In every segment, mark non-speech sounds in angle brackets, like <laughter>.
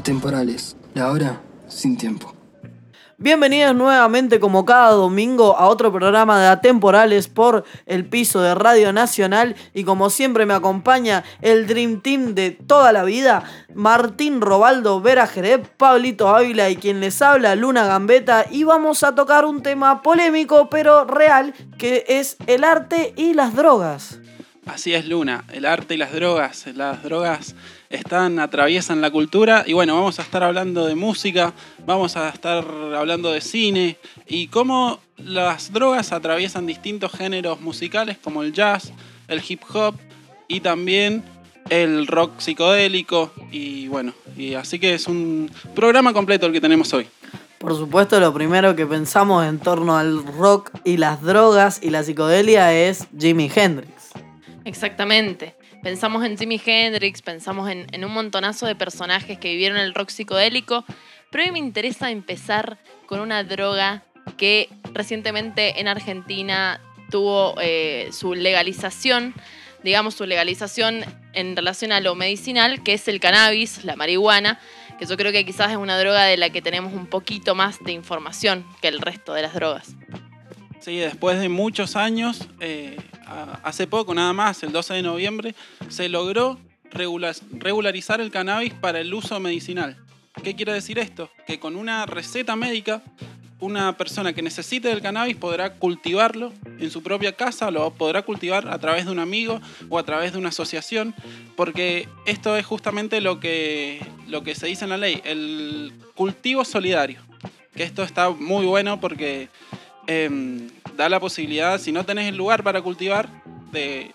Atemporales, la hora sin tiempo. Bienvenidos nuevamente como cada domingo a otro programa de Atemporales por el piso de Radio Nacional y como siempre me acompaña el Dream Team de toda la vida, Martín Robaldo, Vera Jerez, Pablito Ávila y quien les habla, Luna Gambeta y vamos a tocar un tema polémico pero real que es el arte y las drogas. Así es Luna, el arte y las drogas, las drogas están, atraviesan la cultura y bueno, vamos a estar hablando de música, vamos a estar hablando de cine y cómo las drogas atraviesan distintos géneros musicales como el jazz, el hip hop y también el rock psicodélico y bueno, y así que es un programa completo el que tenemos hoy. Por supuesto, lo primero que pensamos en torno al rock y las drogas y la psicodelia es Jimi Hendrix. Exactamente. Pensamos en Jimi Hendrix, pensamos en, un montonazo de personajes que vivieron el rock psicodélico, pero a mí me interesa empezar con una droga que recientemente en Argentina tuvo eh, su legalización, digamos su legalización en relación a lo medicinal, que es el cannabis, la marihuana, que yo creo que quizás es una droga de la que tenemos un poquito más de información que el resto de las drogas. Sí, después de muchos años, eh, hace poco nada más, el 12 de noviembre, se logró regularizar el cannabis para el uso medicinal. ¿Qué quiere decir esto? Que con una receta médica, una persona que necesite del cannabis podrá cultivarlo en su propia casa, lo podrá cultivar a través de un amigo o a través de una asociación, porque esto es justamente lo que, lo que se dice en la ley, el cultivo solidario. Que esto está muy bueno porque Em, da la posibilidad, si no tenés el lugar para cultivar, de,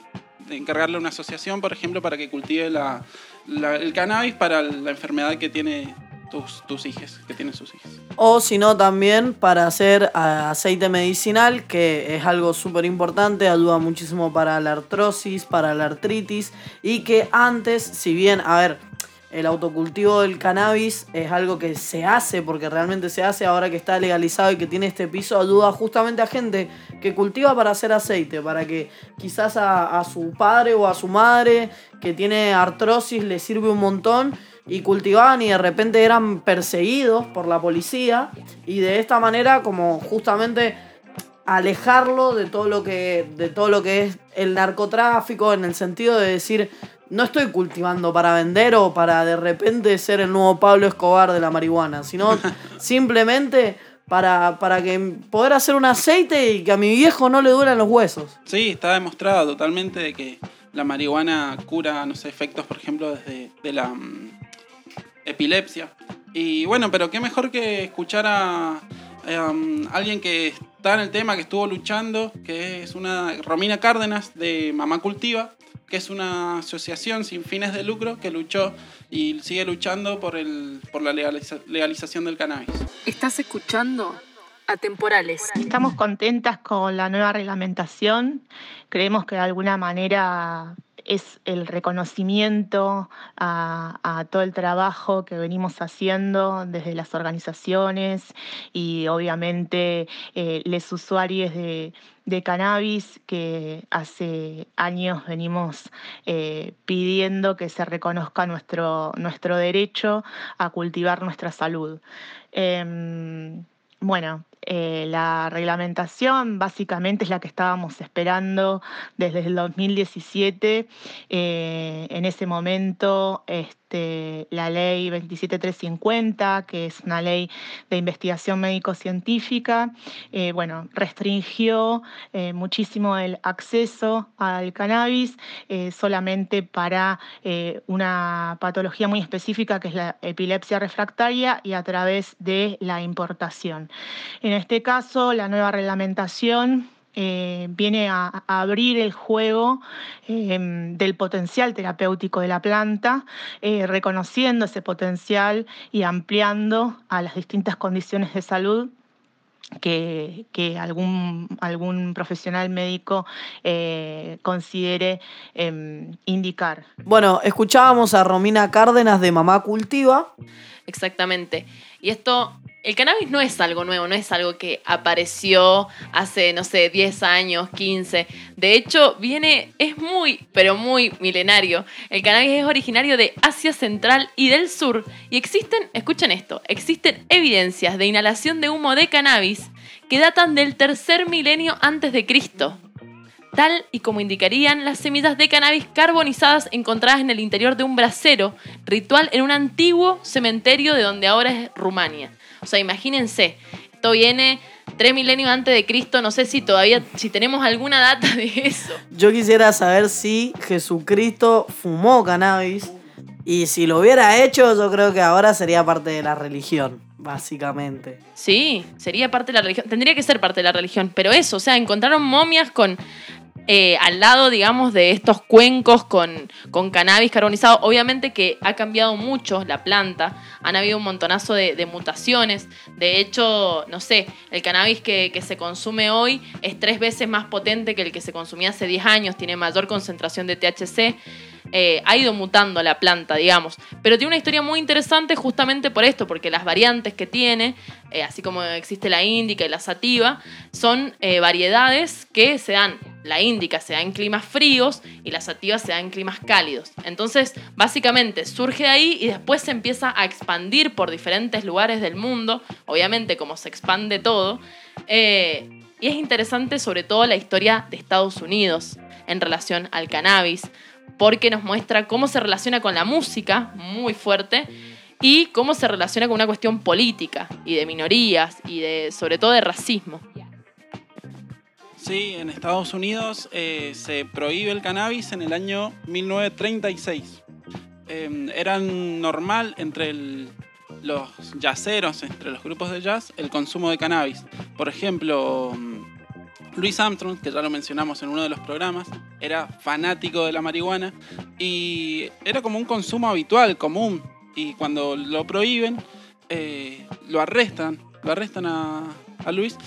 encargarle a una asociación, por ejemplo, para que cultive el cannabis para la enfermedad que tiene tus, tus hijos, que tienen sus hijos. O si no, también para hacer aceite medicinal, que es algo súper importante, ayuda muchísimo para la artrosis, para la artritis, y que antes, si bien, a ver, el autocultivo del cannabis es algo que se hace, porque realmente se hace ahora que está legalizado y que tiene este piso, ayuda justamente a gente que cultiva para hacer aceite, para que quizás a, su padre o a su madre que tiene artrosis le sirve un montón y cultivaban y de repente eran perseguidos por la policía y de esta manera como justamente alejarlo de todo lo que de todo lo que es el narcotráfico en el sentido de decir no estoy cultivando para vender o para de repente ser el nuevo Pablo Escobar de la marihuana, sino <laughs> simplemente para, para que poder hacer un aceite y que a mi viejo no le duelen los huesos. Sí, está demostrado totalmente de que la marihuana cura, no sé, efectos, por ejemplo, desde de la mm, epilepsia. Y bueno, pero qué mejor que escuchar a, um, alguien que está en el tema, que estuvo luchando, que es una Romina Cárdenas de Mamá Cultiva que es una asociación sin fines de lucro que luchó y sigue luchando por, el, por la legalización del cannabis. ¿Estás escuchando? Atemporales. Estamos contentas con la nueva reglamentación. Creemos que de alguna manera es el reconocimiento a, todo el trabajo que venimos haciendo desde las organizaciones y obviamente eh, los usuarios de, cannabis que hace años venimos eh, pidiendo que se reconozca nuestro, nuestro derecho a cultivar nuestra salud. Em, bueno, eh, la reglamentación básicamente es la que estábamos esperando desde el 2017. Eh, en ese momento, este, la ley 27350, que es una ley de investigación médico-científica, eh, bueno, restringió muchísimo el acceso al cannabis solamente para una patología muy específica que es la epilepsia refractaria y a través de la importación. En este caso, la nueva reglamentación eh, viene a, abrir el juego em, del potencial terapéutico de la planta, eh, reconociendo ese potencial y ampliando a las distintas condiciones de salud que, algún, algún, profesional médico eh, considere em, indicar. Bueno, escuchábamos a Romina Cárdenas de Mamá Cultiva. Exactamente. Y esto el cannabis no es algo nuevo, no es algo que apareció hace, no sé, 10 años, 15. De hecho, viene, es muy, pero muy milenario. El cannabis es originario de Asia Central y del Sur. Y existen, escuchen esto, existen evidencias de inhalación de humo de cannabis que datan del tercer milenio antes de Cristo tal y como indicarían las semillas de cannabis carbonizadas encontradas en el interior de un brasero, ritual en un antiguo cementerio de donde ahora es Rumania. O sea, imagínense, esto viene tres milenios antes de Cristo, no sé si todavía, si tenemos alguna data de eso. Yo quisiera saber si Jesucristo fumó cannabis y si lo hubiera hecho, yo creo que ahora sería parte de la religión, básicamente. Sí, sería parte de la religión, tendría que ser parte de la religión, pero eso, o sea, encontraron momias con eh, al lado, digamos, de estos cuencos con, con, cannabis carbonizado. Obviamente que ha cambiado mucho la planta, han habido un montonazo de, mutaciones. De hecho, no sé, el cannabis que, se consume hoy es tres veces más potente que el que se consumía hace 10 años, tiene mayor concentración de THC. Eh, ha ido mutando la planta, digamos. Pero tiene una historia muy interesante justamente por esto, porque las variantes que tiene, eh, así como existe la índica y la sativa, son eh, variedades que se dan. La índica se da en climas fríos y la sativa se da en climas cálidos. Entonces, básicamente surge de ahí y después se empieza a expandir por diferentes lugares del mundo, obviamente como se expande todo. y es interesante sobre todo la historia de Estados Unidos en relación al cannabis, porque nos muestra cómo se relaciona con la música, muy fuerte, y cómo se relaciona con una cuestión política y de minorías y de sobre todo de racismo. Sí, en Estados Unidos eh, se prohíbe el cannabis en el año 1936. Em, era normal entre los yaceros, entre los grupos de jazz, el consumo de cannabis. Por ejemplo, Louis Armstrong, que ya lo mencionamos en uno de los programas, era fanático de la marihuana y era como un consumo habitual, común. Y cuando lo prohíben, eh, lo arrestan, lo arrestan a, a Luis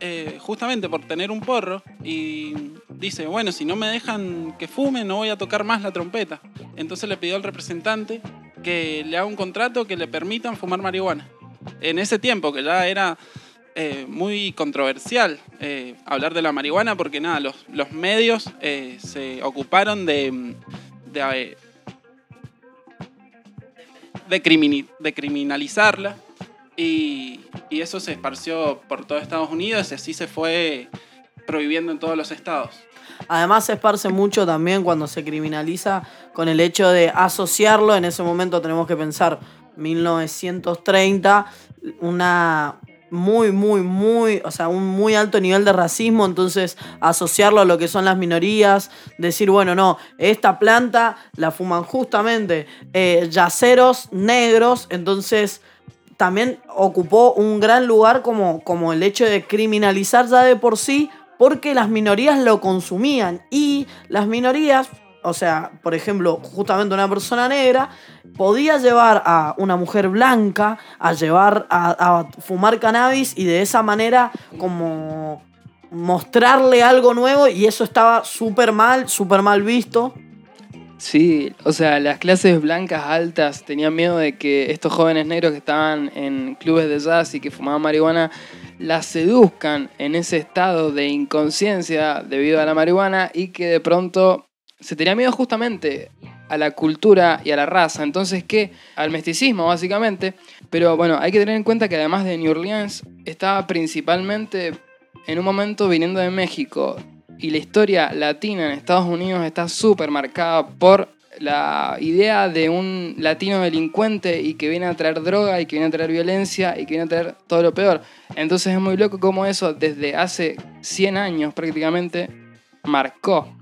eh, justamente por tener un porro y dice, bueno, si no me dejan que fume, no voy a tocar más la trompeta. Entonces le pidió al representante que le haga un contrato que le permitan fumar marihuana. En ese tiempo, que ya era eh, muy controversial eh, hablar de la marihuana porque nada, los, los medios eh, se ocuparon de, de, criminalizarla y, y, eso se esparció por todo Estados Unidos y así se fue prohibiendo en todos los estados. Además se esparce mucho también cuando se criminaliza con el hecho de asociarlo, en ese momento tenemos que pensar 1930, una, muy, muy, muy, o sea, un muy alto nivel de racismo, entonces asociarlo a lo que son las minorías, decir, bueno, no, esta planta la fuman justamente eh, yaceros negros, entonces también ocupó un gran lugar como, como el hecho de criminalizar ya de por sí, porque las minorías lo consumían y las minorías o sea, por ejemplo, justamente una persona negra podía llevar a una mujer blanca a llevar a, fumar cannabis y de esa manera como mostrarle algo nuevo y eso estaba súper mal, súper mal visto. Sí, o sea, las clases blancas altas tenían miedo de que estos jóvenes negros que estaban en clubes de jazz y que fumaban marihuana las seduzcan en ese estado de inconsciencia debido a la marihuana y que de pronto se tenía miedo justamente a la cultura y a la raza, entonces ¿qué? Al mesticismo básicamente, pero bueno, hay que tener en cuenta que además de New Orleans estaba principalmente en un momento viniendo de México y la historia latina en Estados Unidos está súper marcada por la idea de un latino delincuente y que viene a traer droga y que viene a traer violencia y que viene a traer todo lo peor. Entonces es muy loco cómo eso desde hace 100 años prácticamente marcó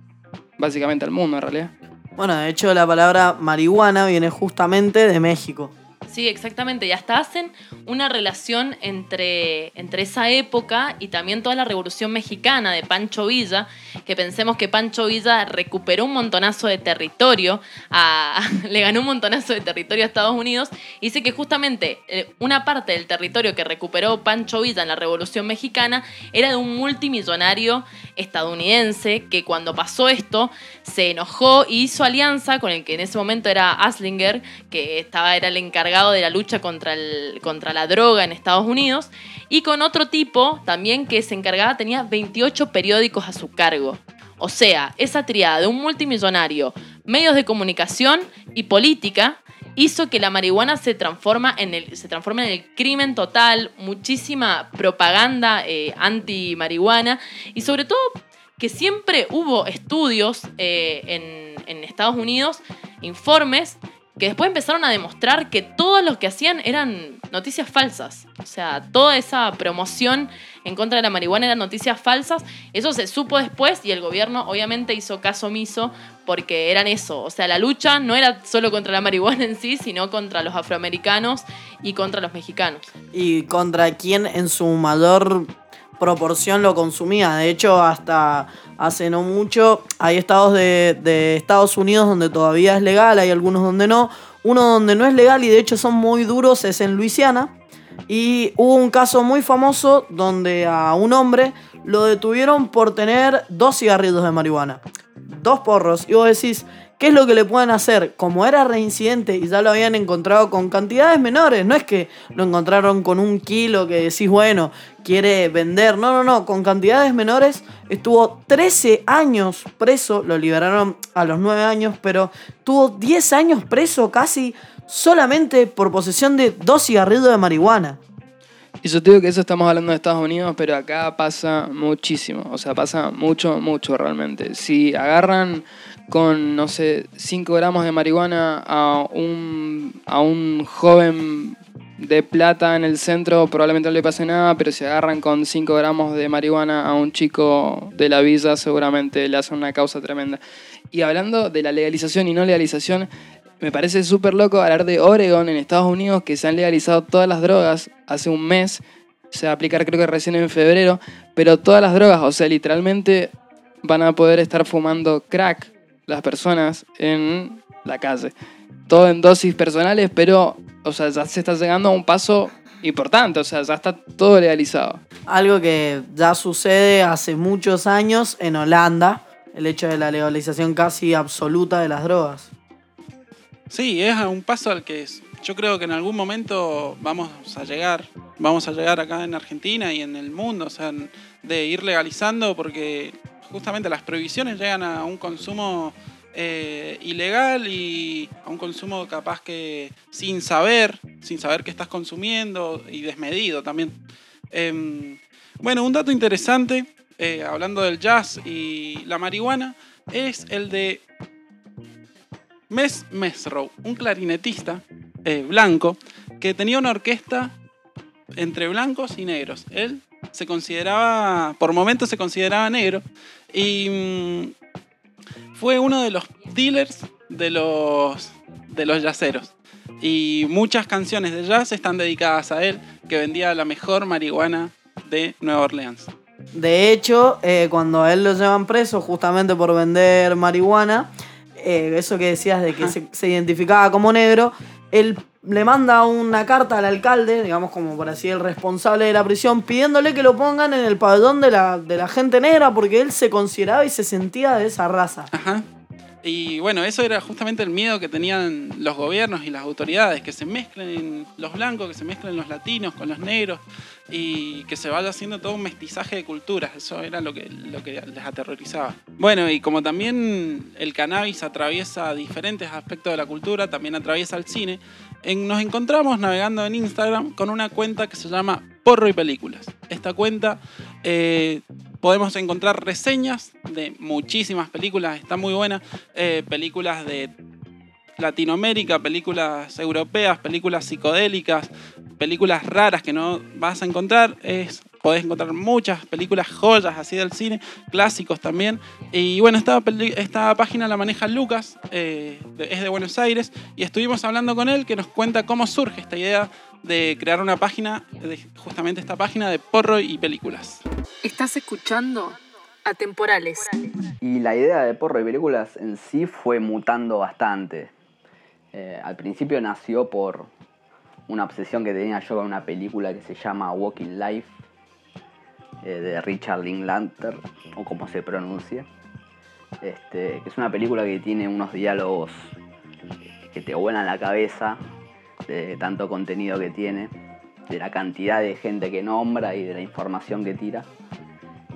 básicamente al mundo en realidad. Bueno, de hecho la palabra marihuana viene justamente de México. Sí, exactamente. Y hasta hacen una relación entre, entre esa época y también toda la revolución mexicana de Pancho Villa, que pensemos que Pancho Villa recuperó un montonazo de territorio, <laughs> le ganó un montonazo de territorio a Estados Unidos, y dice que justamente eh, una parte del territorio que recuperó Pancho Villa en la revolución mexicana era de un multimillonario estadounidense que cuando pasó esto se enojó y hizo alianza con el que en ese momento era Aslinger, que estaba, era el encargado de la lucha contra, el, contra la droga en Estados Unidos, y con otro tipo también que se encargaba, tenía 28 periódicos a su cargo. O sea, esa triada de un multimillonario, medios de comunicación y política hizo que la marihuana se transforma en el, se transforma en el crimen total, muchísima propaganda eh, anti-marihuana y sobre todo que siempre hubo estudios eh, en, en Estados Unidos, informes que después empezaron a demostrar que todos los que hacían eran noticias falsas. O sea, toda esa promoción en contra de la marihuana eran noticias falsas. Eso se supo después y el gobierno obviamente hizo caso omiso porque eran eso. O sea, la lucha no era solo contra la marihuana en sí, sino contra los afroamericanos y contra los mexicanos. Y contra quien en su mayor proporción lo consumía. De hecho, hasta hace no mucho hay estados de, de, Estados Unidos donde todavía es legal, hay algunos donde no. Uno donde no es legal y de hecho son muy duros es en Luisiana. Y hubo un caso muy famoso donde a un hombre lo detuvieron por tener dos cigarrillos de marihuana. Dos porros. Y vos decís, ¿Qué es lo que le pueden hacer? Como era reincidente y ya lo habían encontrado con cantidades menores, no es que lo encontraron con un kilo que decís, bueno, quiere vender, no, no, no, con cantidades menores estuvo 13 años preso, lo liberaron a los 9 años, pero tuvo 10 años preso casi solamente por posesión de dos cigarrillos de marihuana. Y yo te digo que eso estamos hablando de Estados Unidos, pero acá pasa muchísimo, o sea, pasa mucho, mucho realmente. Si agarran con, no sé, 5 gramos de marihuana a un, a un joven de plata en el centro, probablemente no le pase nada, pero si agarran con 5 gramos de marihuana a un chico de la villa, seguramente le hacen una causa tremenda. Y hablando de la legalización y no legalización, me parece súper loco hablar de Oregon en Estados Unidos, que se han legalizado todas las drogas hace un mes, se va a aplicar creo que recién en febrero, pero todas las drogas, o sea, literalmente van a poder estar fumando crack las personas en la calle. Todo en dosis personales, pero, o sea, ya se está llegando a un paso importante, o sea, ya está todo legalizado. Algo que ya sucede hace muchos años en Holanda, el hecho de la legalización casi absoluta de las drogas. Sí, es un paso al que yo creo que en algún momento vamos a llegar, vamos a llegar acá en Argentina y en el mundo, o sea, de ir legalizando porque justamente las prohibiciones llegan a un consumo eh, ilegal y a un consumo capaz que sin saber, sin saber qué estás consumiendo y desmedido también. Em, bueno, un dato interesante, eh, hablando del jazz y la marihuana, es el de Mes Mesrow, un clarinetista eh, blanco que tenía una orquesta entre blancos y negros. Él se consideraba, por momentos se consideraba negro y mm, fue uno de los dealers de los, de los jazzeros. Y muchas canciones de jazz están dedicadas a él, que vendía la mejor marihuana de Nueva Orleans. De hecho, eh, cuando a él lo llevan preso justamente por vender marihuana, eh, eso que decías de que se, se, identificaba como negro, él le manda una carta al alcalde, digamos como por así el responsable de la prisión, pidiéndole que lo pongan en el pabellón de la, de la gente negra porque él se consideraba y se sentía de esa raza. Ajá. Y bueno, eso era justamente el miedo que tenían los gobiernos y las autoridades, que se mezclen los blancos, que se mezclen los latinos con los negros y que se vaya haciendo todo un mestizaje de culturas. Eso era lo que, lo que les aterrorizaba. Bueno, y como también el cannabis atraviesa diferentes aspectos de la cultura, también atraviesa el cine, nos encontramos navegando en Instagram con una cuenta que se llama Porro y Películas. Esta cuenta eh, podemos encontrar reseñas de muchísimas películas, está muy buena, eh, películas de Latinoamérica, películas europeas, películas psicodélicas, películas raras que no vas a encontrar. Es, podés encontrar muchas películas joyas así del cine, clásicos también. Y bueno, esta, esta página la maneja Lucas, eh, es de Buenos Aires, y estuvimos hablando con él que nos cuenta cómo surge esta idea de crear una página, justamente esta página de porro y películas. Estás escuchando Atemporales. Y la idea de porro y películas en sí fue mutando bastante. Eh, al principio nació por una obsesión que tenía yo con una película que se llama Walking Life, eh, de Richard Linklater, o como se pronuncie. Este, que es una película que tiene unos diálogos que te vuelan la cabeza de tanto contenido que tiene, de la cantidad de gente que nombra y de la información que tira.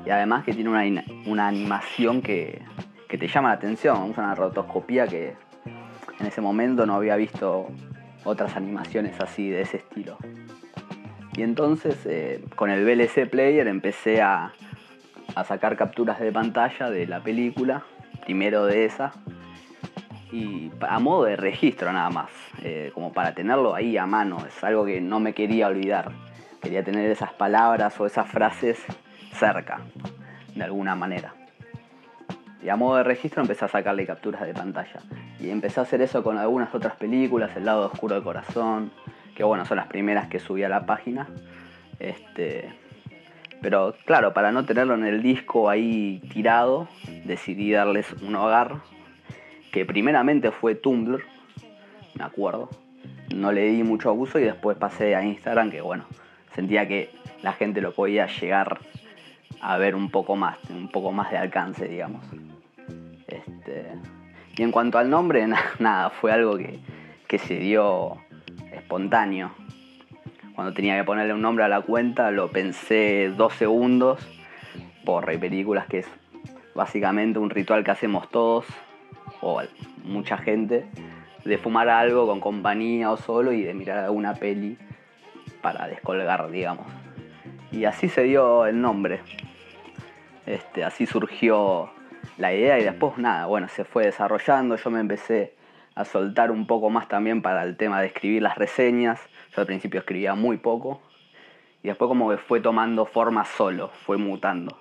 Y además que tiene una, una animación que, que te llama la atención, usa una rotoscopía que en ese momento no había visto otras animaciones así de ese estilo. Y entonces eh, con el VLC Player empecé a, a sacar capturas de pantalla de la película, primero de esa, y a modo de registro nada más, eh, como para tenerlo ahí a mano, es algo que no me quería olvidar, quería tener esas palabras o esas frases cerca, de alguna manera. Y a modo de registro empecé a sacarle capturas de pantalla. Y empecé a hacer eso con algunas otras películas, El lado oscuro del corazón, que bueno, son las primeras que subí a la página. Este, pero claro, para no tenerlo en el disco ahí tirado, decidí darles un hogar, que primeramente fue Tumblr, me acuerdo. No le di mucho abuso y después pasé a Instagram, que bueno, sentía que la gente lo podía llegar a ver un poco más, un poco más de alcance, digamos. Este, y en cuanto al nombre, <laughs> nada, fue algo que, que se dio espontáneo. Cuando tenía que ponerle un nombre a la cuenta, lo pensé dos segundos, por Rey Películas, que es básicamente un ritual que hacemos todos, o mucha gente, de fumar algo con compañía o solo y de mirar alguna peli para descolgar, digamos. Y así se dio el nombre. Este, así surgió la idea y después nada, bueno, se fue desarrollando, yo me empecé a soltar un poco más también para el tema de escribir las reseñas, yo al principio escribía muy poco y después como que fue tomando forma solo, fue mutando.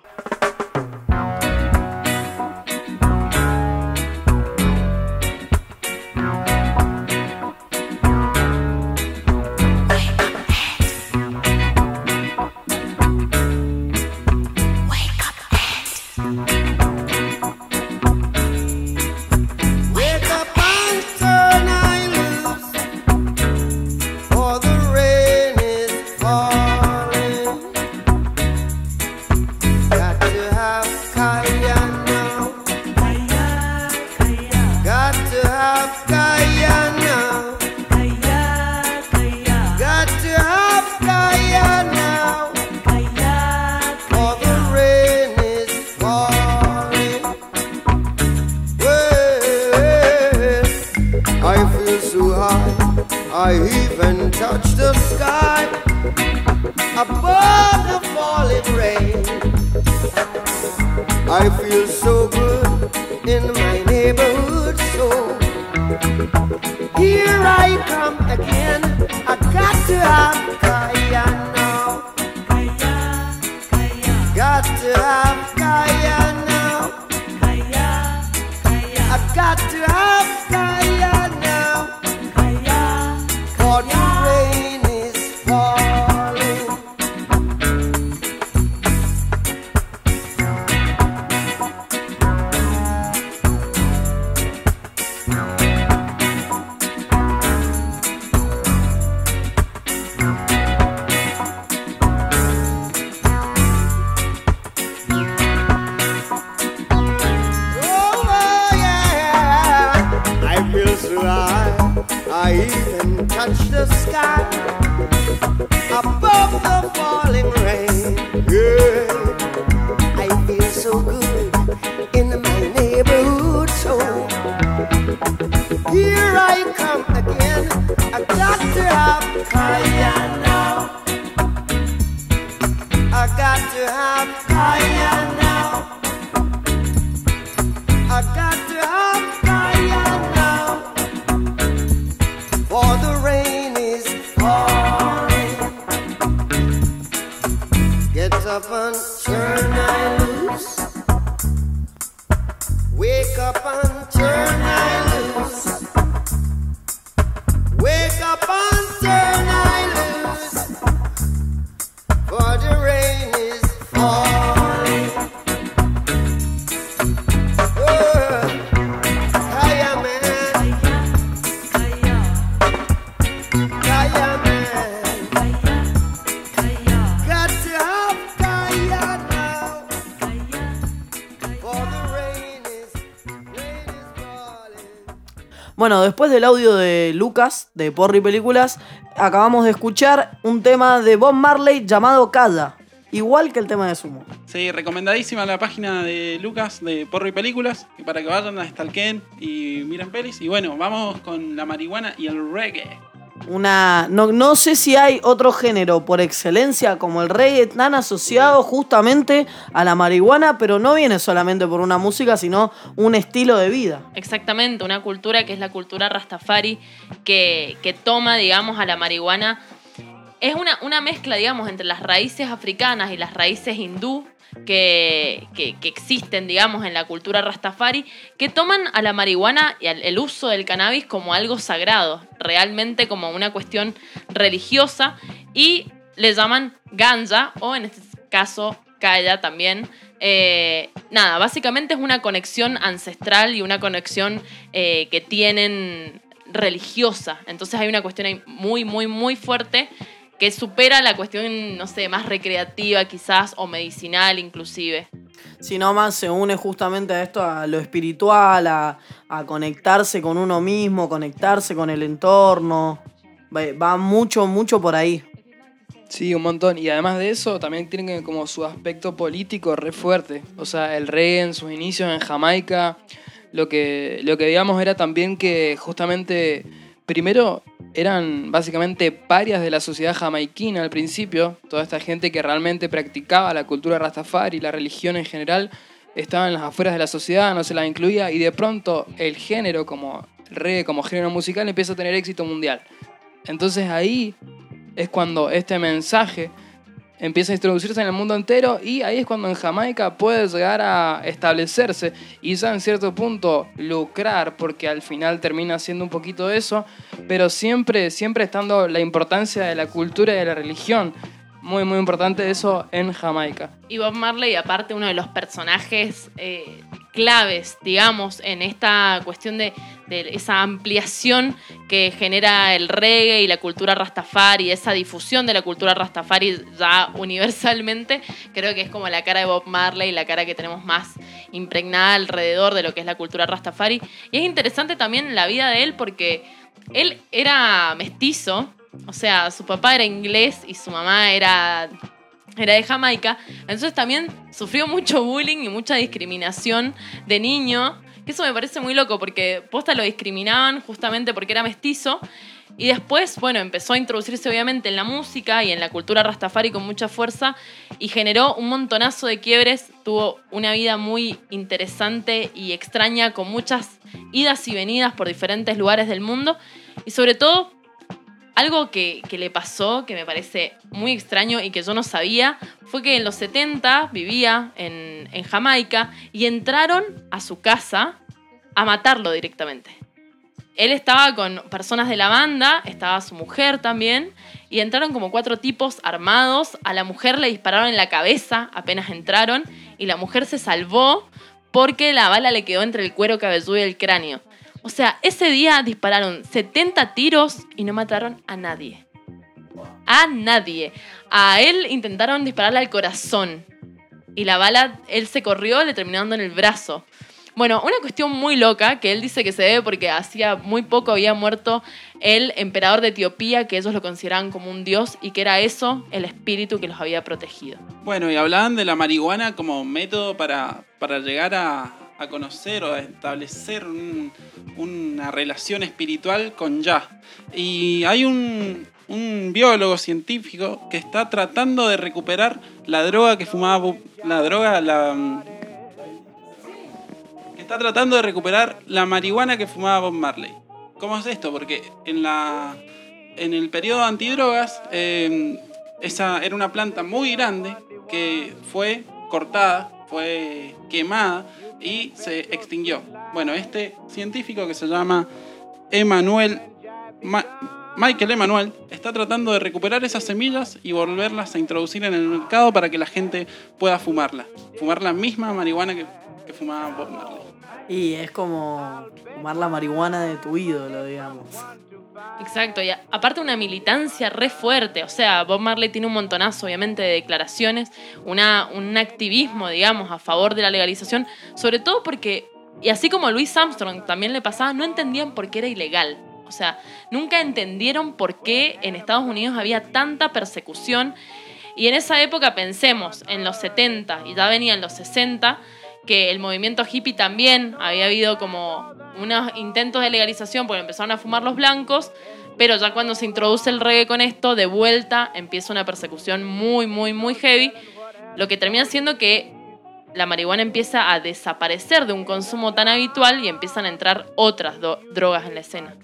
Bueno, después del audio de Lucas, de Porri Películas, acabamos de escuchar un tema de Bob Marley llamado Calla. Igual que el tema de Sumo. Sí, recomendadísima la página de Lucas de Porro y Películas para que vayan a Stalken y miren pelis. Y bueno, vamos con la marihuana y el reggae. Una. No, no sé si hay otro género por excelencia como el reggae tan asociado justamente a la marihuana, pero no viene solamente por una música, sino un estilo de vida. Exactamente, una cultura que es la cultura rastafari, que, que toma, digamos, a la marihuana. Es una, una mezcla, digamos, entre las raíces africanas y las raíces hindú que, que- existen, digamos, en la cultura rastafari, que toman a la marihuana y al- el uso del cannabis como algo sagrado, realmente como una cuestión religiosa, y le llaman ganja, o en este caso, kaya también. Eh, nada, básicamente es una conexión ancestral y una conexión eh, que tienen religiosa. Entonces hay una cuestión ahí muy, muy, muy fuerte que supera la cuestión, no sé, más recreativa quizás o medicinal inclusive. Sino más se une justamente a esto, a lo espiritual, a, a conectarse con uno mismo, conectarse con el entorno. Va, va mucho, mucho por ahí. Sí, un montón. Y además de eso, también tiene como su aspecto político re fuerte. O sea, el reggae en sus inicios en Jamaica, lo que, lo que digamos era también que justamente, primero, eran básicamente parias de la sociedad jamaiquina al principio. Toda esta gente que realmente practicaba la cultura rastafari y la religión en general estaba en las afueras de la sociedad, no se la incluía. Y de pronto el género, como reggae, como género musical, empieza a tener éxito mundial. Entonces ahí es cuando este mensaje empieza a introducirse en el mundo entero y ahí es cuando en Jamaica puede llegar a establecerse y ya en cierto punto lucrar, porque al final termina siendo un poquito eso, pero siempre, siempre estando la importancia de la cultura y de la religión. Muy, muy importante eso en Jamaica. Y Bob Marley, aparte, uno de los personajes eh, claves, digamos, en esta cuestión de, de esa ampliación que genera el reggae y la cultura rastafari, esa difusión de la cultura rastafari ya universalmente, creo que es como la cara de Bob Marley, la cara que tenemos más impregnada alrededor de lo que es la cultura rastafari. Y es interesante también la vida de él porque él era mestizo, o sea, su papá era inglés y su mamá era era de Jamaica, entonces también sufrió mucho bullying y mucha discriminación de niño, eso me parece muy loco porque posta lo discriminaban justamente porque era mestizo. Y después, bueno, empezó a introducirse obviamente en la música y en la cultura rastafari con mucha fuerza y generó un montonazo de quiebres, tuvo una vida muy interesante y extraña con muchas idas y venidas por diferentes lugares del mundo. Y sobre todo algo que, que, le pasó, que me parece muy extraño y que yo no sabía, fue que en los 70 vivía en, en, Jamaica y entraron a su casa a matarlo directamente. Él estaba con personas de la banda, estaba su mujer también, y entraron como cuatro tipos armados. A la mujer le dispararon en la cabeza apenas entraron, y la mujer se salvó porque la bala le quedó entre el cuero cabelludo y el cráneo. O sea, ese día dispararon 70 tiros y no mataron a nadie. A nadie. A él intentaron dispararle al corazón. Y la bala, él se corrió, le terminó dando en el brazo. Bueno, una cuestión muy loca que él dice que se debe porque hacía muy poco había muerto el emperador de Etiopía, que ellos lo consideraban como un dios y que era eso el espíritu que los había protegido. Bueno, y hablaban de la marihuana como método para, para llegar a, a conocer o a establecer un, una relación espiritual con Yah. Y hay un, un, biólogo científico que está tratando de recuperar la droga que fumaba, la droga, la... que está tratando de recuperar la marihuana que fumaba Bob Marley. ¿Cómo es esto? Porque en la en el periodo antidrogas eh, esa era una planta muy grande que fue cortada, fue quemada y se extinguió. Bueno, este científico que se llama Emanuel, Ma Michael Emanuel, está tratando de recuperar esas semillas y volverlas a introducir en el mercado para que la gente pueda fumarla. Fumar la misma marihuana que, que fumaba Marley. Y es como fumar la marihuana de tu ídolo, digamos. Exacto, y aparte una militancia re fuerte, o sea, Bob Marley tiene un montonazo, obviamente, de declaraciones, una, un activismo, digamos, a favor de la legalización, sobre todo porque Y así como Louis Armstrong también le pasaba, no entendían por qué era ilegal. O sea, nunca entendieron por qué en Estados Unidos había tanta persecución. Y en esa época pensemos, en los 70 y ya venía en los 60, que el movimiento hippie también había habido como unos intentos de legalización porque empezaron a fumar los blancos, pero ya cuando se introduce el reggae con esto, de vuelta empieza una persecución muy, muy, muy heavy, lo que termina siendo que la marihuana empieza a desaparecer de un consumo tan habitual y empiezan a entrar otras drogas en la escena.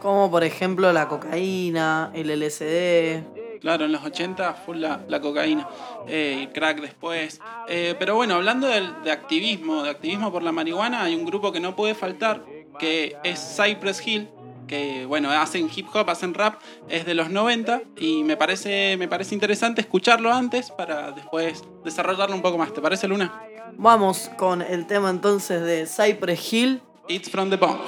Como por ejemplo la cocaína, el LSD. Claro, en los 80 fue la, la cocaína, eh, el crack después. Eh, pero bueno, hablando del- de activismo, de activismo por la marihuana, hay un grupo que no puede faltar, que es Cypress Hill, que bueno, hacen hip hop, hacen rap, es de los 90 y me parece, me parece interesante escucharlo antes para después desarrollarlo un poco más. ¿Te parece, Luna? Vamos con el tema entonces de Cypress Hill. It's from the bomb.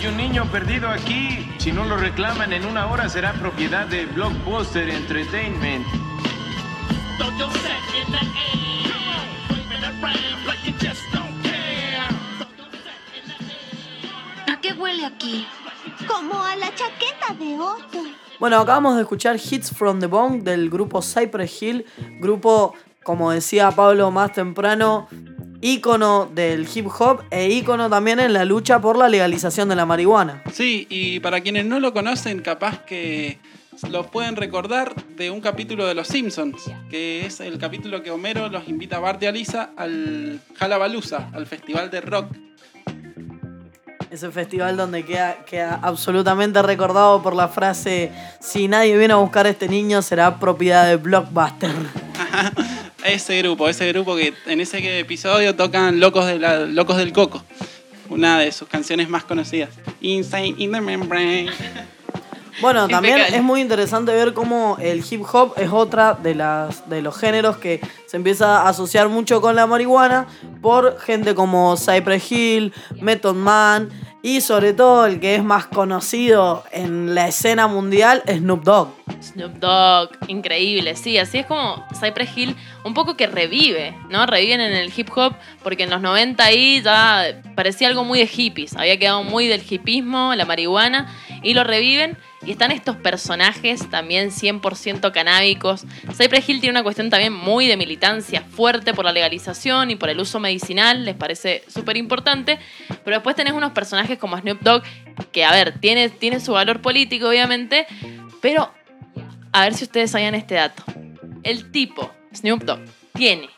Hay un niño perdido aquí. Si no lo reclaman en una hora, será propiedad de Blockbuster Entertainment. ¿A qué huele aquí? Como a la chaqueta de Otto. Bueno, acabamos de escuchar Hits from the Bone del grupo Cypress Hill, grupo, como decía Pablo más temprano, ícono del hip hop e ícono también en la lucha por la legalización de la marihuana. Sí, y para quienes no lo conocen, capaz que lo pueden recordar de un capítulo de Los Simpsons, que es el capítulo que Homero los invita a Bart y a Lisa al Halabalusa, al festival de rock. Ese festival donde queda, queda absolutamente recordado por la frase, si nadie viene a buscar a este niño será propiedad de Blockbuster. <laughs> Ese grupo, ese grupo que en ese episodio tocan Locos, de la- Locos del Coco, una de sus canciones más conocidas. Insane in the Membrane. Bueno, <laughs> también es muy interesante ver cómo el hip hop es otra de, las, de los géneros que se empieza a asociar mucho con la marihuana por gente como Cypress Hill, Method Man y sobre todo el que es más conocido en la escena mundial, Snoop Dogg. Snoop Dogg, increíble, sí, así es como Cypress Hill un poco que revive, ¿no? Reviven en el hip hop porque en los 90 ahí ya parecía algo muy de hippies. Había quedado muy del hippismo, la marihuana, y lo reviven. Y están estos personajes también 100% canábicos. Cypress Hill tiene una cuestión también muy de militancia fuerte por la legalización y por el uso medicinal, les parece súper importante. Pero después tenés unos personajes como Snoop Dogg, que a ver, tiene, tiene su valor político obviamente, pero a ver si ustedes sabían este dato. El tipo, Snoop Dogg, tiene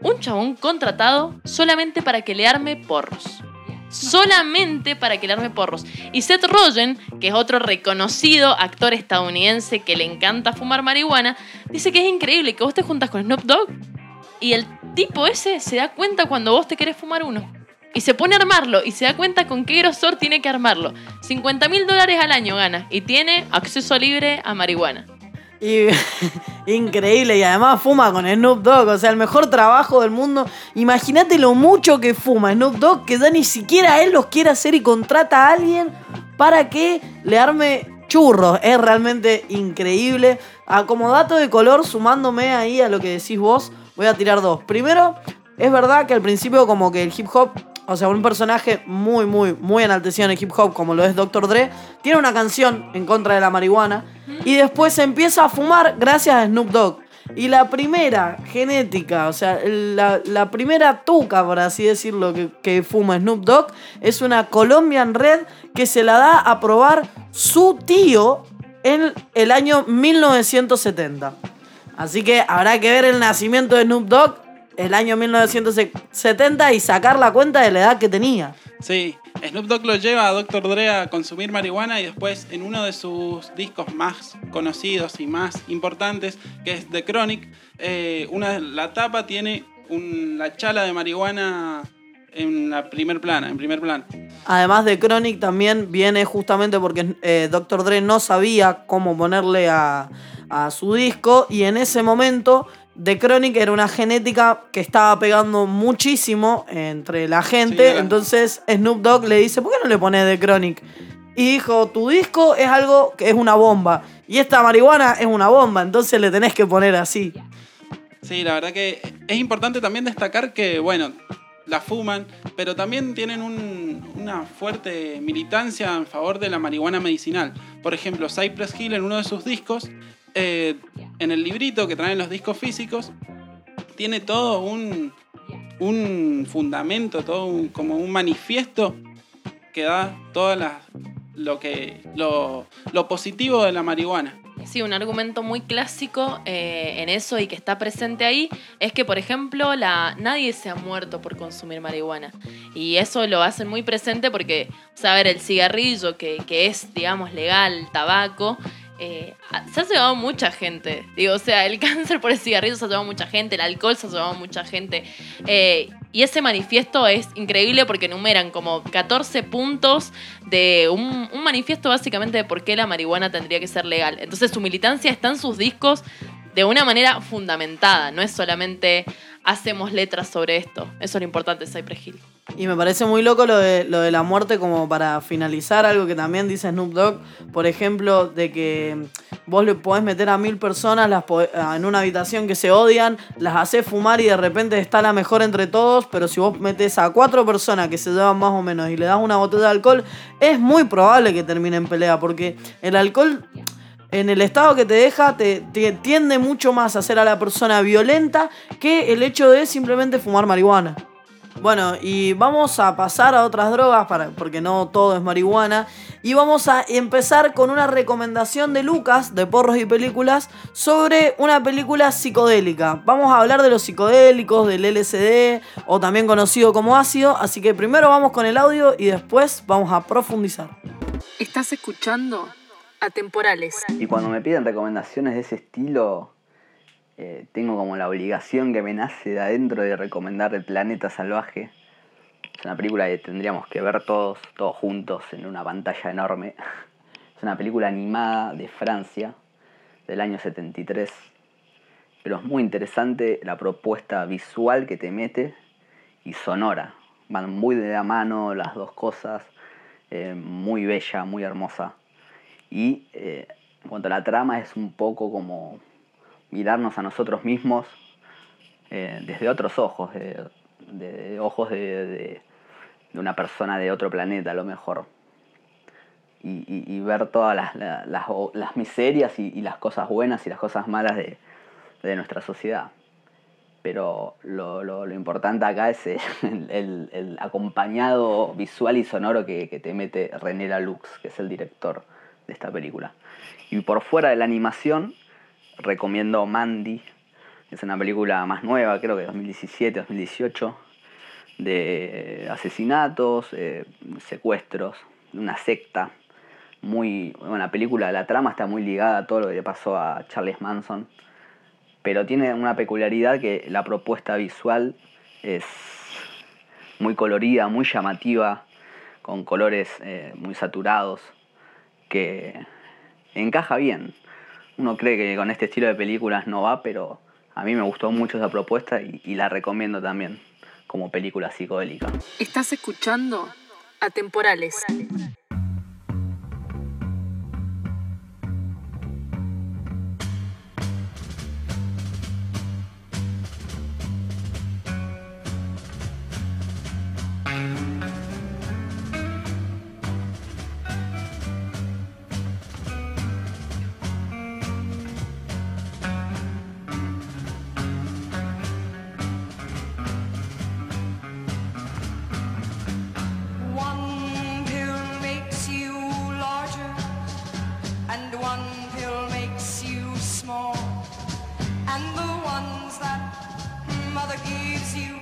un chabón contratado solamente para que le arme porros. Solamente para que le arme porros. Y Seth Rogen, que es otro reconocido actor estadounidense que le encanta fumar marihuana, dice que es increíble que vos te juntas con Snoop Dogg y el tipo ese se da cuenta cuando vos te querés fumar uno. Y se pone a armarlo y se da cuenta con qué grosor tiene que armarlo. 50 mil dólares al año gana y tiene acceso libre a marihuana. Y, <laughs> increíble, y además fuma con Snoop Dogg, o sea, el mejor trabajo del mundo. Imagínate lo mucho que fuma Snoop Dogg, que ya ni siquiera él los quiere hacer y contrata a alguien para que le arme churros. Es realmente increíble. Ah, como dato de color, sumándome ahí a lo que decís vos, voy a tirar dos. Primero, es verdad que al principio como que el hip hop o sea, un personaje muy, muy, muy enaltecido en el hip hop, como lo es Dr. Dre, tiene una canción en contra de la marihuana y después se empieza a fumar gracias a Snoop Dogg. Y la primera genética, o sea, la, la primera tuca, por así decirlo, que, que fuma Snoop Dogg es una Colombian Red que se la da a probar su tío en el año 1970. Así que habrá que ver el nacimiento de Snoop Dogg el año 1970 y sacar la cuenta de la edad que tenía. Sí, Snoop Dogg lo lleva a Dr. Dre a consumir marihuana y después en uno de sus discos más conocidos y más importantes, que es The Chronic, eh, una, la tapa tiene un- la chala de marihuana en la primer plana, en primer plano. Además de Chronic también viene justamente porque eh, Dr. Dre no sabía cómo ponerle a, a su disco y en ese momento The Chronic era una genética que estaba pegando muchísimo entre la gente, entonces Snoop Dogg le dice, ¿por qué no le pones The Chronic? Y dijo, tu disco es algo que es una bomba y esta marihuana es una bomba, entonces le tenés que poner así. Sí, la verdad que es importante también destacar que, bueno, la fuman, pero también tienen un- una fuerte militancia en favor de la marihuana medicinal. Por ejemplo, Cypress Hill en uno de sus discos, eh, en el librito que traen los discos físicos, tiene todo un, un fundamento, todo un- como un manifiesto que da todo lo, que, lo, lo positivo de la marihuana. Sí, un argumento muy clásico eh, en eso y que está presente ahí es que, por ejemplo, la, nadie se ha muerto por consumir marihuana. Y eso lo hacen muy presente porque, o ver, el cigarrillo, que, que es, digamos, legal, tabaco, eh, se ha llevado mucha gente. Digo, o sea, el <laughs> cáncer por el cigarrillo se ha llevado mucha gente, el alcohol se ha llevado mucha gente. Eh, y ese manifiesto es increíble porque enumeran como 14 puntos de un, manifiesto básicamente de por qué la marihuana tendría que ser legal. Entonces su militancia está en sus discos de una manera fundamentada, no es solamente hacemos letras sobre esto. Eso es lo importante Cypress Hill. Y me parece muy loco lo de, lo de la muerte como para finalizar, algo que también dice Snoop Dogg, por ejemplo, de que vos le podés meter a mil personas las en una habitación que se odian, las haces fumar y de repente está la mejor entre todos, pero si vos metes a cuatro personas que se llevan más o menos y le das una botella de alcohol, es muy probable que termine en pelea, porque el alcohol en el estado que te deja, te tiende mucho más a hacer a la persona violenta que el hecho de simplemente fumar marihuana. Bueno, y vamos a pasar a otras drogas, para, porque no todo es marihuana. Y vamos a empezar con una recomendación de Lucas, de Porros y Películas, sobre una película psicodélica. Vamos a hablar de los psicodélicos, del LSD, o también conocido como ácido. Así que primero vamos con el audio y después vamos a profundizar. Estás escuchando Atemporales. Y cuando me piden recomendaciones de ese estilo, eh, tengo como la obligación que me nace de adentro de recomendar El Planeta Salvaje. Es una película que tendríamos que ver todos, todos juntos en una pantalla enorme. <laughs> Es una película animada de Francia del año 73. Pero es muy interesante la propuesta visual que te mete y sonora. Van muy de la mano las dos cosas. eh, muy bella, muy hermosa. Y eh, en cuanto a la trama es un poco como mirarnos a nosotros mismos eh, desde otros ojos, de, ojos de, una persona de otro planeta a lo mejor. Y, ver todas las, la- las, miserias y, las cosas buenas y las cosas malas de, nuestra sociedad. Pero lo, lo- importante acá es el acompañado visual y sonoro que, que te mete René Lux, que es el director de esta película. Y por fuera de la animación, recomiendo Mandy, es una película más nueva, creo que 2017-2018, de asesinatos, eh, secuestros, de una secta. Muy, bueno, la película, la trama está muy ligada a todo lo que le pasó a Charles Manson, pero tiene una peculiaridad que la propuesta visual es muy colorida, muy llamativa, con colores eh, muy saturados, que encaja bien. Uno cree que con este estilo de películas no va, pero a mí me gustó mucho esa propuesta y, la recomiendo también como película psicodélica. Estás escuchando Atemporales. One gives you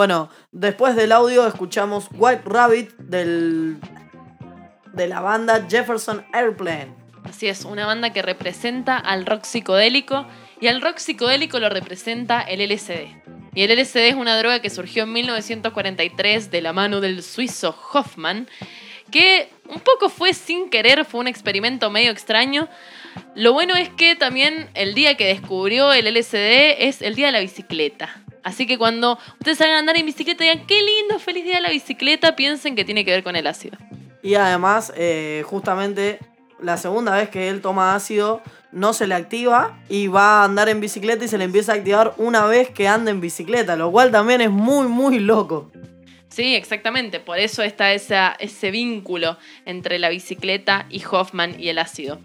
Bueno, después del audio escuchamos White Rabbit del, de la banda Jefferson Airplane. Así es, una banda que representa al rock psicodélico y al rock psicodélico lo representa el LSD. Y el LSD es una droga que surgió en 1943 de la mano del suizo Hoffman, que un poco fue sin querer, fue un experimento medio extraño. Lo bueno es que también el día que descubrió el LSD es el día de la bicicleta. Así que cuando ustedes salgan a andar en bicicleta y digan, qué lindo, feliz día de la bicicleta, piensen que tiene que ver con el ácido. Y además, eh, justamente la segunda vez que él toma ácido no se le activa y va a andar en bicicleta y se le empieza a activar una vez que anda en bicicleta, lo cual también es muy, muy loco. Sí, exactamente. Por eso está esa, ese vínculo entre la bicicleta y Hoffman y el ácido.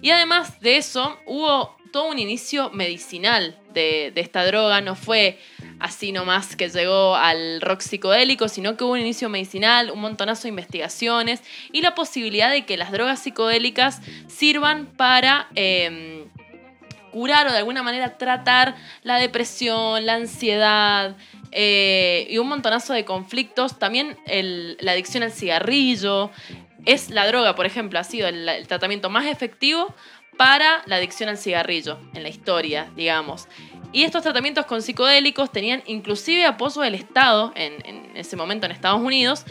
Y además de eso, hubo todo un inicio medicinal de, de esta droga. No fue así nomás que llegó al rock psicodélico, sino que hubo un inicio medicinal, un montonazo de investigaciones y la posibilidad de que las drogas psicodélicas sirvan para... eh, curar o de alguna manera tratar la depresión, la ansiedad eh, y un montonazo de conflictos. También la adicción al cigarrillo. Es la droga, por ejemplo, ha sido el tratamiento más efectivo para la adicción al cigarrillo en la historia, digamos. Y estos tratamientos con psicodélicos tenían inclusive apoyo del Estado, en, en ese momento en Estados Unidos.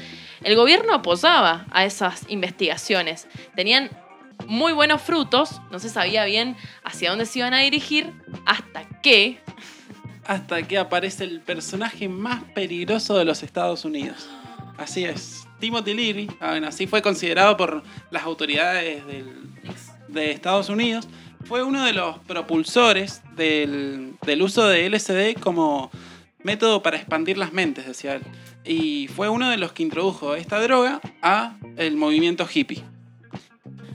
El gobierno apoyaba a esas investigaciones. Tenían muy buenos frutos, no se sabía bien hacia dónde se iban a dirigir, hasta que <laughs> Hasta que aparece el personaje más peligroso de los Estados Unidos. Así es, Timothy Leary. ah, así fue considerado por las autoridades del- de Estados Unidos. Fue uno de los propulsores del, del uso de LSD como método para expandir las mentes, decía él. Y fue uno de los que introdujo esta droga a el movimiento hippie.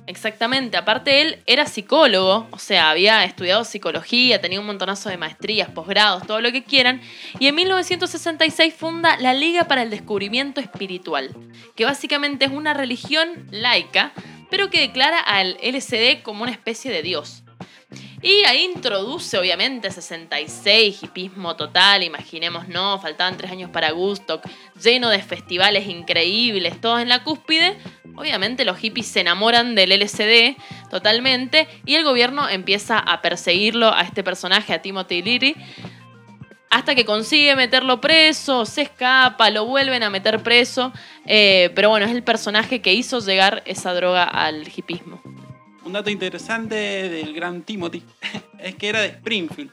Exactamente, aparte él era psicólogo, o sea, había estudiado psicología, tenía un montonazo de maestrías, posgrados, todo lo que quieran, y en 1966 funda la Liga para el Descubrimiento Espiritual, que básicamente es una religión laica, pero que declara al LSD como una especie de dios. Y ahí introduce, obviamente, 66, hipismo total, imaginemos, no, faltaban tres años para Gustock, lleno de festivales increíbles, todos en la cúspide. Obviamente los hippies se enamoran del LSD totalmente y el gobierno empieza a perseguirlo a este personaje, a Timothy Leary, hasta que consigue meterlo preso, se escapa, lo vuelven a meter preso, eh, pero bueno, es el personaje que hizo llegar esa droga al hipismo. Un dato interesante del gran Timothy <laughs> es que era de Springfield.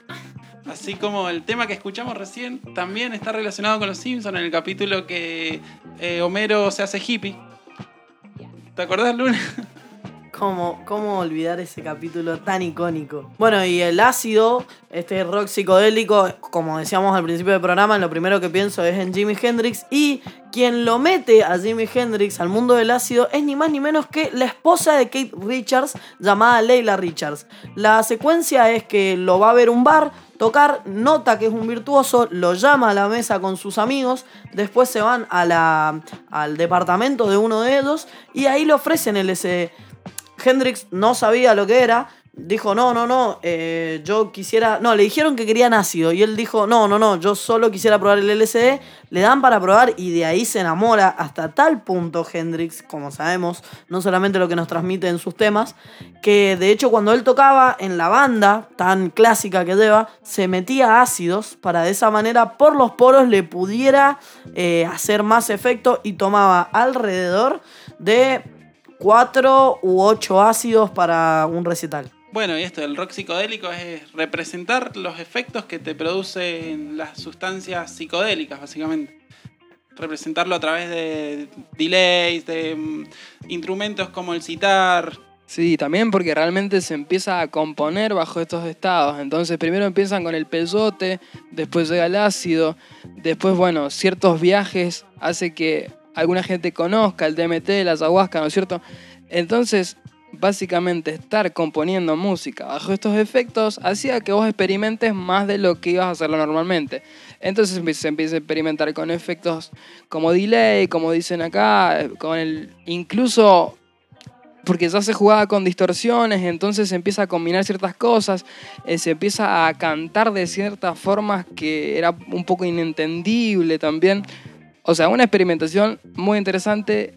Así como el tema que escuchamos recién también está relacionado con los Simpsons en el capítulo que eh, Homero se hace hippie. ¿Te acordás, Luna? <laughs> ¿Cómo, ¿Cómo olvidar ese capítulo tan icónico? Bueno, y el ácido, este rock psicodélico, como decíamos al principio del programa, lo primero que pienso es en Jimi Hendrix. Y quien lo mete a Jimi Hendrix al mundo del ácido es ni más ni menos que la esposa de Kate Richards, llamada Leila Richards. La secuencia es que lo va a ver un bar, tocar, nota que es un virtuoso, lo llama a la mesa con sus amigos, después se van a al departamento de uno de ellos y ahí le ofrecen el ese Hendrix no sabía lo que era. Dijo, no, no, no, eh, yo quisiera... No, le dijeron que querían ácido y él dijo, no, no, no, yo solo quisiera probar el LSD. Le dan para probar y de ahí se enamora hasta tal punto Hendrix, como sabemos, no solamente lo que nos transmite en sus temas, que de hecho cuando él tocaba en la banda tan clásica que lleva, se metía ácidos para de esa manera por los poros le pudiera eh, hacer más efecto y tomaba alrededor de 4 u 8 ácidos para un recital. Bueno, y esto del rock psicodélico es representar los efectos que te producen las sustancias psicodélicas, básicamente. Representarlo a través de delays, de mm, instrumentos como el sitar. Sí, también porque realmente se empieza a componer bajo estos estados. Entonces primero empiezan con el peyote, después llega el ácido, después, bueno, ciertos viajes hace que alguna gente conozca el DMT, la ayahuasca, ¿no es cierto? Entonces, básicamente estar componiendo música bajo estos efectos hacía que vos experimentes más de lo que ibas a hacerlo normalmente. Entonces se empieza a experimentar con efectos como delay, como dicen acá, con el incluso porque ya se jugaba con distorsiones, entonces se empieza a combinar ciertas cosas, eh, se empieza a cantar de ciertas formas que era un poco inentendible también. O sea, una experimentación muy interesante,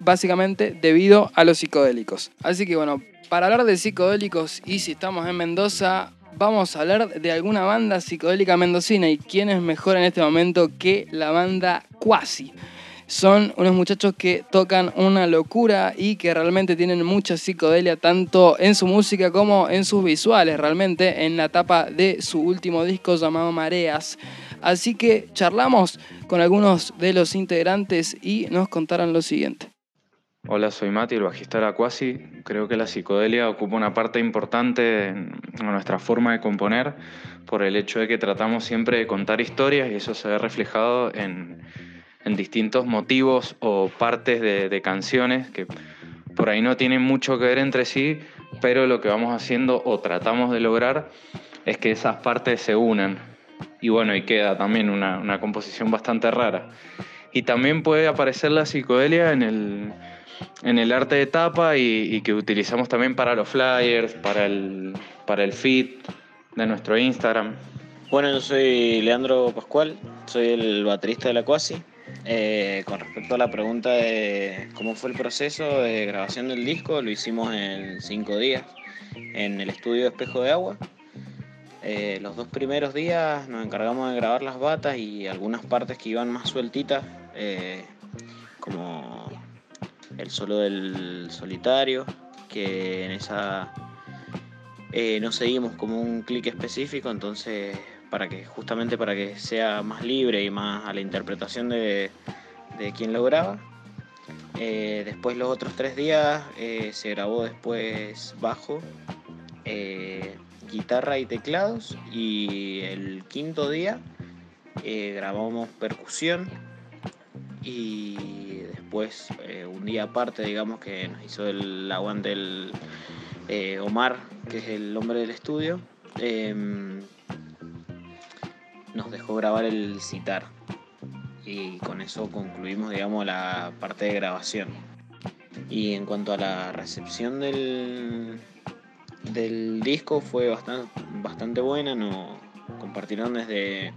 básicamente debido a los psicodélicos. Así que bueno, para hablar de psicodélicos y si estamos en Mendoza, vamos a hablar de alguna banda psicodélica mendocina y quién es mejor en este momento que la banda Quasi. Son unos muchachos que tocan una locura y que realmente tienen mucha psicodelia tanto en su música como en sus visuales, realmente en la tapa de su último disco llamado Mareas. Así que charlamos con algunos de los integrantes y nos contaron lo siguiente. Hola, soy Mati, el bajista de. Creo que la psicodelia ocupa una parte importante en nuestra forma de componer por el hecho de que tratamos siempre de contar historias y eso se ve reflejado en, en distintos motivos o partes de canciones que por ahí no tienen mucho que ver entre sí, pero lo que vamos haciendo o tratamos de lograr es que esas partes se unan. Y bueno, y queda también una, una composición bastante rara. Y también puede aparecer la psicodelia en el, en el arte de tapa y, que utilizamos también para los flyers, para el, para el feed de nuestro Instagram. Bueno, yo soy Leandro Pascual, soy el baterista de la Quasi. Eh, con respecto a la pregunta de cómo fue el proceso de grabación del disco, lo hicimos en cinco días en el estudio Espejo de Agua. Eh, los dos primeros días nos encargamos de grabar las batas y algunas partes que iban más sueltitas, eh, como el solo del solitario, que en esa eh, no seguimos como un clic específico, entonces para que justamente para que sea más libre y más a la interpretación de, de quien lo graba. Después los otros tres días se grabó después bajo, guitarra y teclados y el quinto día eh, grabamos percusión y después eh, un día aparte digamos que nos hizo el aguante el eh, Omar que es el hombre del estudio em, nos dejó grabar el citar y con eso concluimos digamos la parte de grabación. Y en cuanto a la recepción del, del disco fue bastante, bastante buena nos compartieron desde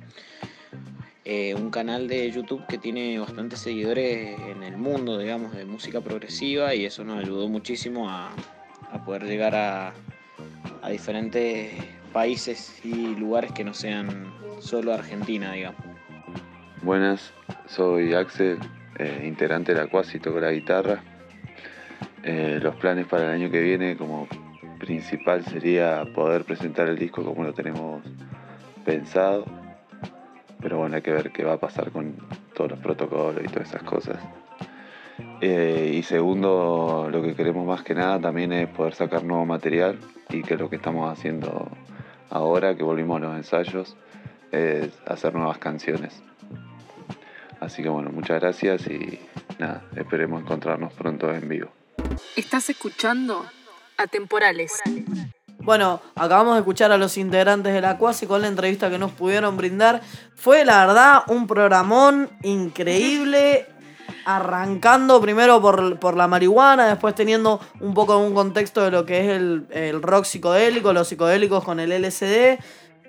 eh, un canal de YouTube que tiene bastantes seguidores en el mundo, digamos, de música progresiva y eso nos ayudó muchísimo a, a poder llegar a, diferentes países y lugares que no sean solo Argentina, digamos. Buenas, soy Axel, eh, integrante de la Quasi, toco la guitarra. Eh, los planes para el año que viene como principal sería poder presentar el disco como lo tenemos pensado. Pero bueno, hay que ver qué va a pasar con todos los protocolos y todas esas cosas. Eh, y segundo, lo que queremos más que nada también es poder sacar nuevo material y que lo que estamos haciendo ahora, que volvimos a los ensayos, es hacer nuevas canciones. Así que bueno, muchas gracias y nada, esperemos encontrarnos pronto en vivo. Estás escuchando Atemporales. Bueno, acabamos de escuchar a los integrantes de la Cuasi con la entrevista que nos pudieron brindar. Fue la verdad un programón increíble. Arrancando primero por, por la marihuana, después teniendo un poco un contexto de lo que es el, el rock psicodélico, los psicodélicos con el LSD.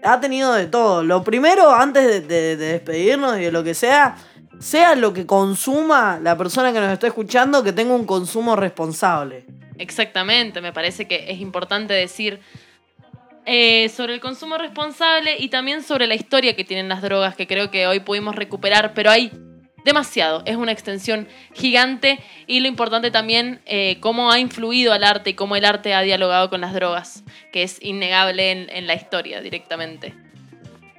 Ha tenido de todo. Lo primero, antes de, de- de despedirnos y de lo que sea, sea lo que consuma la persona que nos está escuchando, que tenga un consumo responsable. Exactamente, me parece que es importante decir eh, sobre el consumo responsable y también sobre la historia que tienen las drogas, que creo que hoy pudimos recuperar, pero hay demasiado, es una extensión gigante y lo importante también eh, cómo ha influido al arte y cómo el arte ha dialogado con las drogas, que es innegable en, en la historia directamente.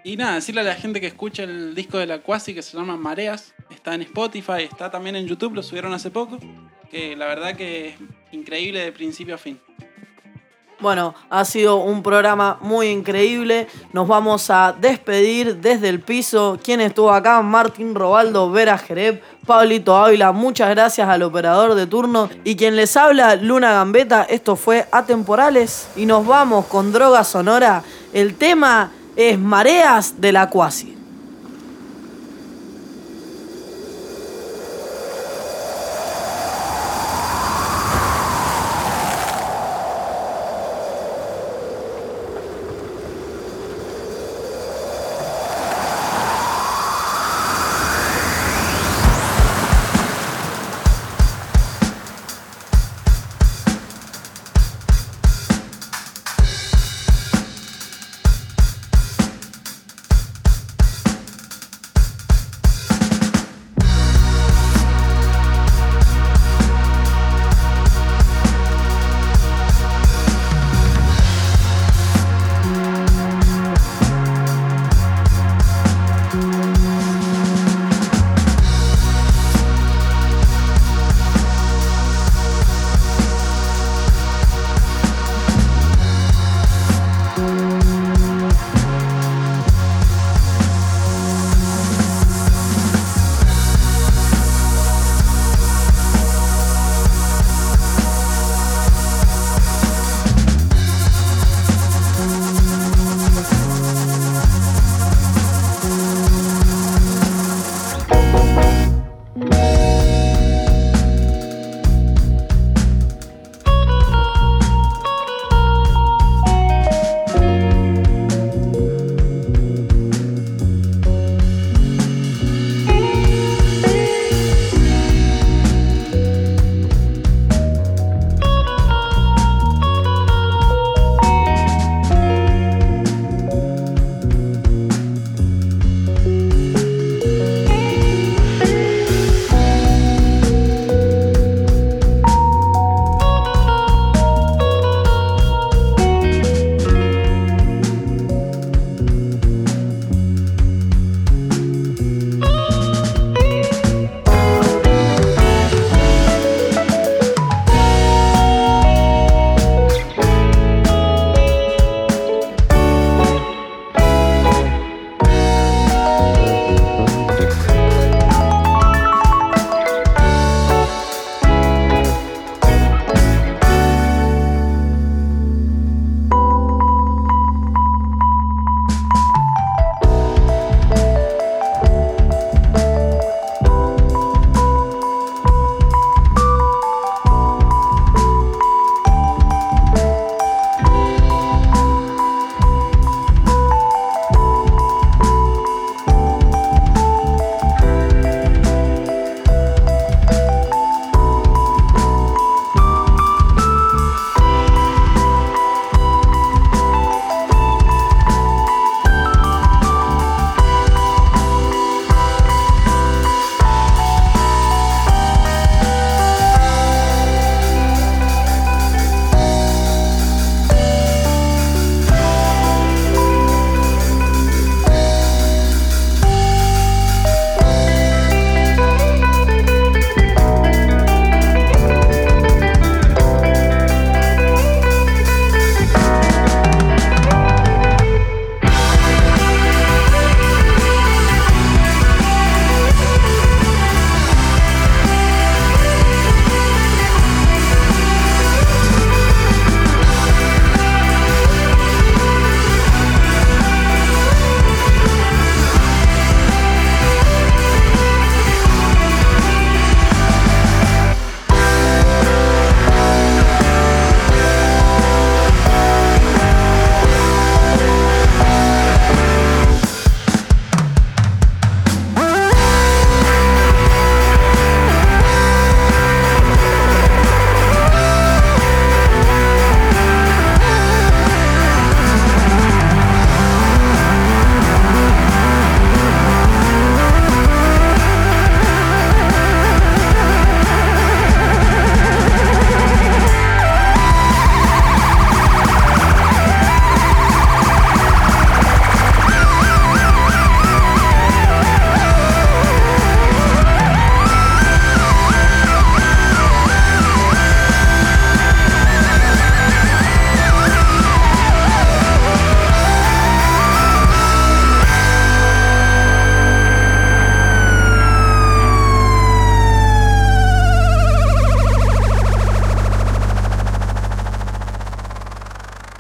Y nada, decirle a la gente que escuche el disco de la Quasi que se llama Mareas. Está en Spotify, está también en YouTube, lo subieron hace poco. Que la verdad que es increíble de principio a fin. Bueno, ha sido un programa muy increíble. Nos vamos a despedir desde el piso. ¿Quién estuvo acá? Martín Robaldo, Vera Jereb, Pablito Ávila. Muchas gracias al operador de turno. Y quien les habla, Luna Gambeta. Esto fue Atemporales. Y nos vamos con Droga Sonora. El tema es Mareas de la Cuasi.